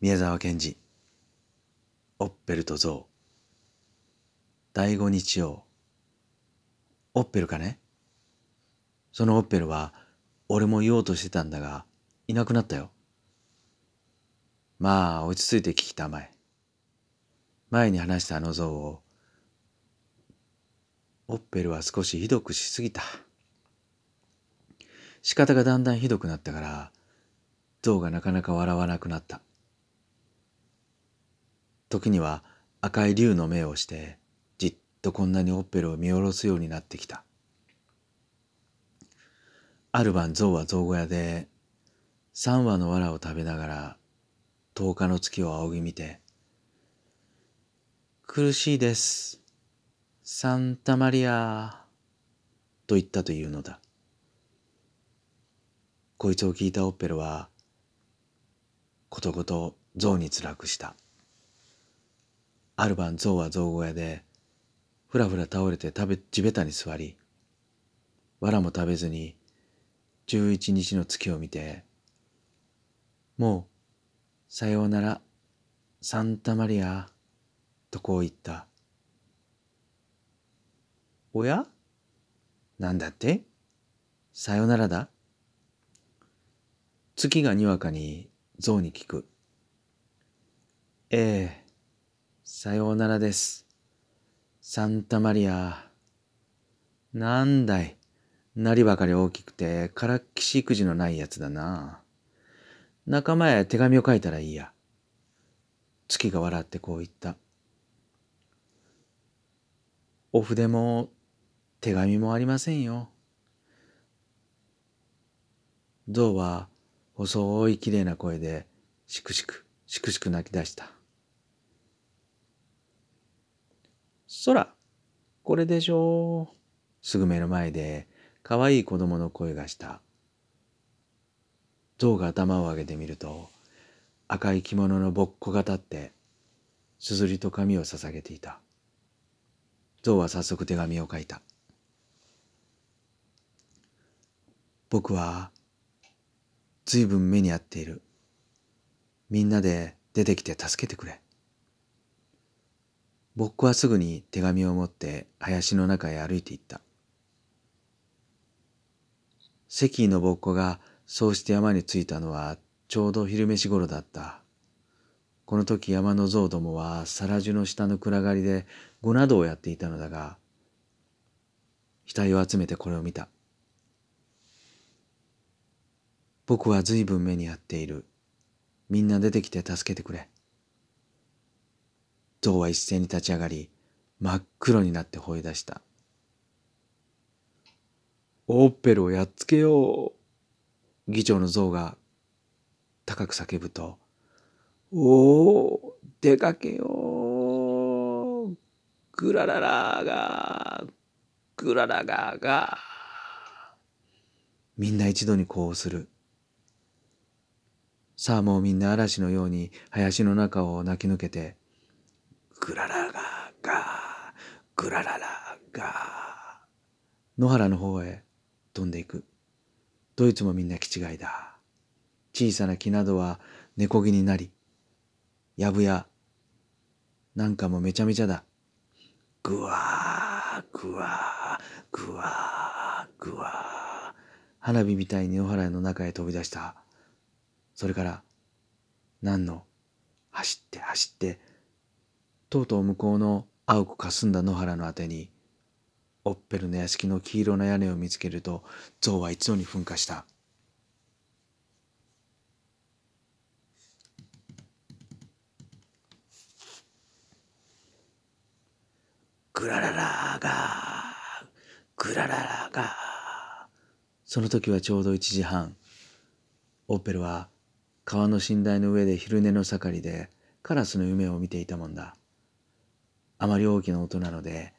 宮沢賢治。オッペルとゾウ。第五日曜。オッペルかね？そのオッペルは俺も言おうとしてたんだがいなくなったよ。まあ落ち着いて聞きたまえ。前に話したあの像をオッペルは少しひどくしすぎた。仕方がだんだんひどくなったから象がなかなか笑わなくなった。時には赤い竜の目をしてじっとこんなにオッペルを見下ろすようになってきた。ある晩象は象小屋で三羽の藁を食べながら十日の月を仰ぎ見て「苦しいです。サンタマリア」と言ったというのだ。こいつを聞いたオッペルはことごと象につらくした。ある晩象は象小屋でふらふら倒れて食べ地べたに座り藁も食べずに十一日の月を見てもうさようならサンタマリアとこう言った。おや？なんだって？さよならだ。月がにわかに象に聞く。ええ、さようならです。サンタマリア。なんだい、なりばかり大きくて、からっきしくじのないやつだな。仲間へ手紙を書いたらいいや。月が笑ってこう言った。お筆も手紙もありませんよ。象は細いきれいな声でしくしくしくしく泣き出した。そら、これでしょう。すぐ目の前で可愛い子供の声がした。象が頭を上げてみると赤い着物のぼっこが立ってすずりと紙を捧げていた。象は早速手紙を書いた。僕はずいぶん目に遭っている。みんなで出てきて助けてくれ。僕はすぐに手紙を持って林の中へ歩いていった。関のぼっこがそうして山に着いたのはちょうど昼飯頃だった。この時山の象どもは皿樹の下の暗がりで碁などをやっていたのだが、額を集めてこれを見た。僕は随分目に遭っている。みんな出てきて助けてくれ。象は一斉に立ち上がり、真っ黒になって吠え出した。オッペルをやっつけよう。議長の象が高く叫ぶと、おお、出かけよう。グラララが、グララガが。みんな一度にこうする。さあもうみんな嵐のように林の中を泣き抜けて、グララガガグラララガ野原の方へ飛んでいく。ドイツもみんな気違いだ。小さな木などは根こぎになり、やぶやなんかもめちゃめちゃだ。ぐわー、ぐわー、ぐわー、ぐわー。花火みたいに野原の中へ飛び出した。それから何の？走って走ってとうとう向こうの青くかすんだ野原のあてにオッペルの屋敷の黄色な屋根を見つけると象は一度に噴火した。グラララガーグラララガーその時はちょうど1時半オッペルは川の寝台の上で昼寝の盛りでカラスの夢を見ていたもんだ。あまり大きな音なので、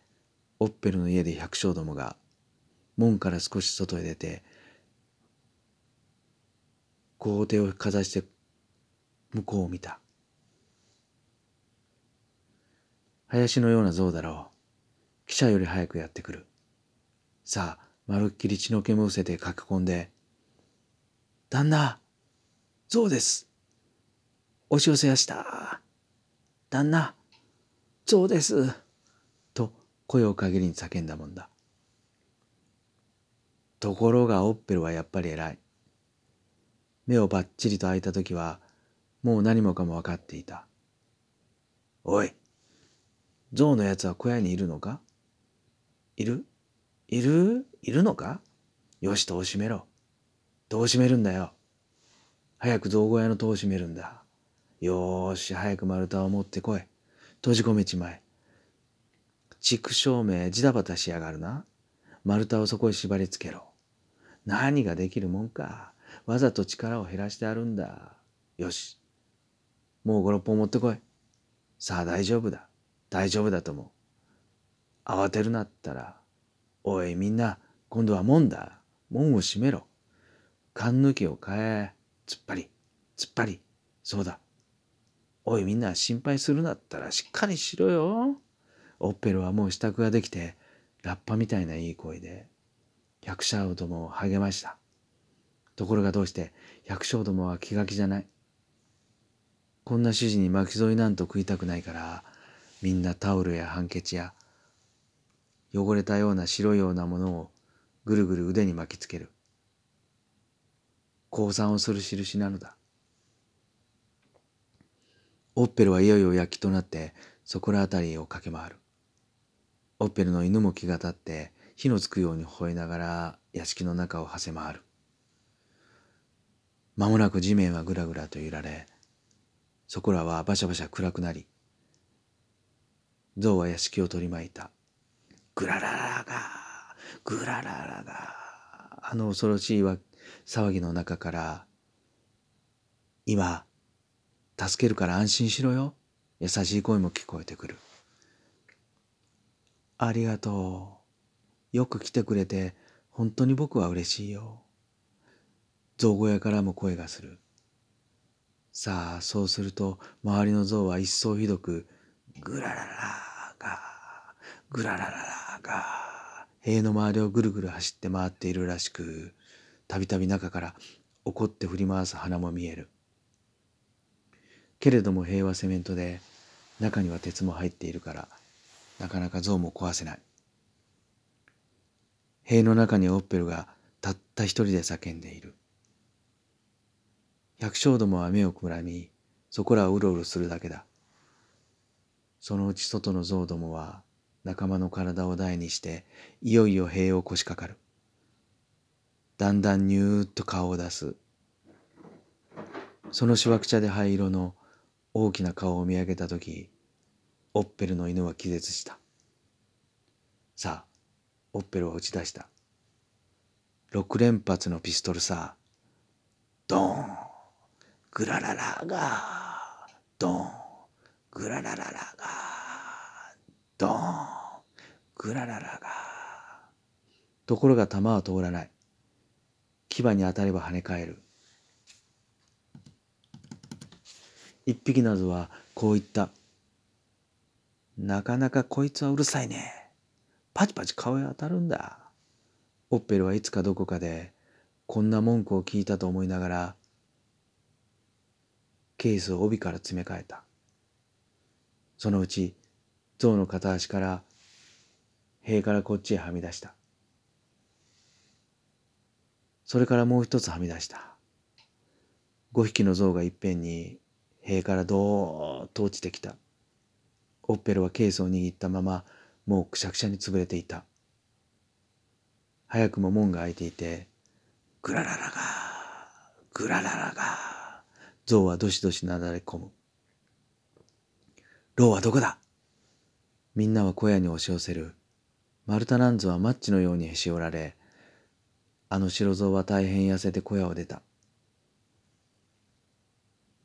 オッペルの家で百姓どもが門から少し外へ出て、こう手をかざして向こうを見た。林のような像だろう。汽車より早くやってくる。さあ、まるっきり血の気も失せて書き込んで、旦那そうです。押し寄せやした。旦那、象です。と声を限りに叫んだもんだ。ところがオッペルはやっぱり偉い。目をばっちりと開いた時は、もう何もかも分かっていた。おい、象のやつは小屋にいるのか？いる？いる？いるのか？よし、戸を閉めろ。戸を閉めるんだよ。早く象小屋の戸を閉めるんだ。よーし、早く丸太を持ってこい。閉じ込めちまえ。畜生め、ジタバタしやがるな。丸太をそこへ縛り付けろ。何ができるもんか。わざと力を減らしてあるんだ。よし。もう五六本持ってこい。さあ大丈夫だ。大丈夫だと思う。慌てるなったら。おいみんな、今度は門だ。門を閉めろ。缶抜きを変え。突っ張り。突っ張り。そうだ。おいみんな心配するなったらしっかりしろよ。オッペルはもう支度ができて、ラッパみたいないい声で、百姓どもを励ました。ところがどうして百姓どもは気が気じゃない。こんな指示に巻き添いなんと食いたくないから、みんなタオルやハンケチや、汚れたような白いようなものをぐるぐる腕に巻きつける。降参をする印なのだ。オッペルはいよいよ焼きとなってそこら辺りを駆け回る。オッペルの犬も気が立って火のつくように吠えながら屋敷の中を馳せ回る。間もなく地面はぐらぐらと揺られ、そこらはバシャバシャ暗くなり、象は屋敷を取り巻いた。ぐらららが、ぐらららが、あの恐ろしい騒ぎの中から、今、助けるから安心しろよ。優しい声も聞こえてくる。ありがとう。よく来てくれて、本当に僕は嬉しいよ。象小屋からも声がする。さあ、そうすると、周りの象は一層ひどく、ぐらららが、ぐらららが、塀の周りをぐるぐる走って回っているらしく、たびたび中から怒って振り回す花も見える。けれども塀はセメントで、中には鉄も入っているから、なかなか象も壊せない。塀の中にオッペルがたった一人で叫んでいる。百姓どもは目をくらみ、そこらをうろうろするだけだ。そのうち外の象どもは仲間の体を台にして、いよいよ塀を腰掛かる。だんだんにゅーっと顔を出す。そのしわくちゃで灰色の大きな顔を見上げたとき、オッペルの犬は気絶した。さあ、オッペルを打ち出した。六連発のピストルさ。ドーングラララがドーングララララがドーングラララがところが弾は通らない。牙に当たれば跳ね返る。一匹などはこう言った。なかなかこいつはうるさいね。パチパチ顔へ当たるんだ。オッペルはいつかどこかでこんな文句を聞いたと思いながらケースを帯から詰め替えた。そのうち象の片足から塀からこっちへはみ出した。それからもう一つはみ出した。五匹の象がいっぺんに塀からどーっと落ちてきた。オッペルはケースを握ったままもうくしゃくしゃに潰れていた。早くも門が開いていて、ぐらららが、ぐらららが、象はどしどしなだれ込む。ローはどこだ？みんなは小屋に押し寄せる。マルタナンズはマッチのようにへし折られ、あの白象は大変痩せて小屋を出た。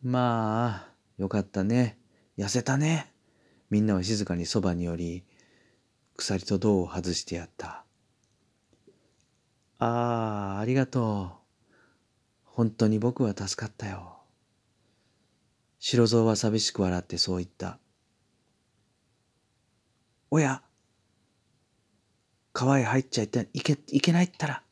まあ、よかったね。痩せたね。みんなは静かにそばに寄り、鎖と銅を外してやった。ああ、ありがとう。本当に僕は助かったよ。白象は寂しく笑ってそう言った。おや、川へ入っちゃいけいけないったら、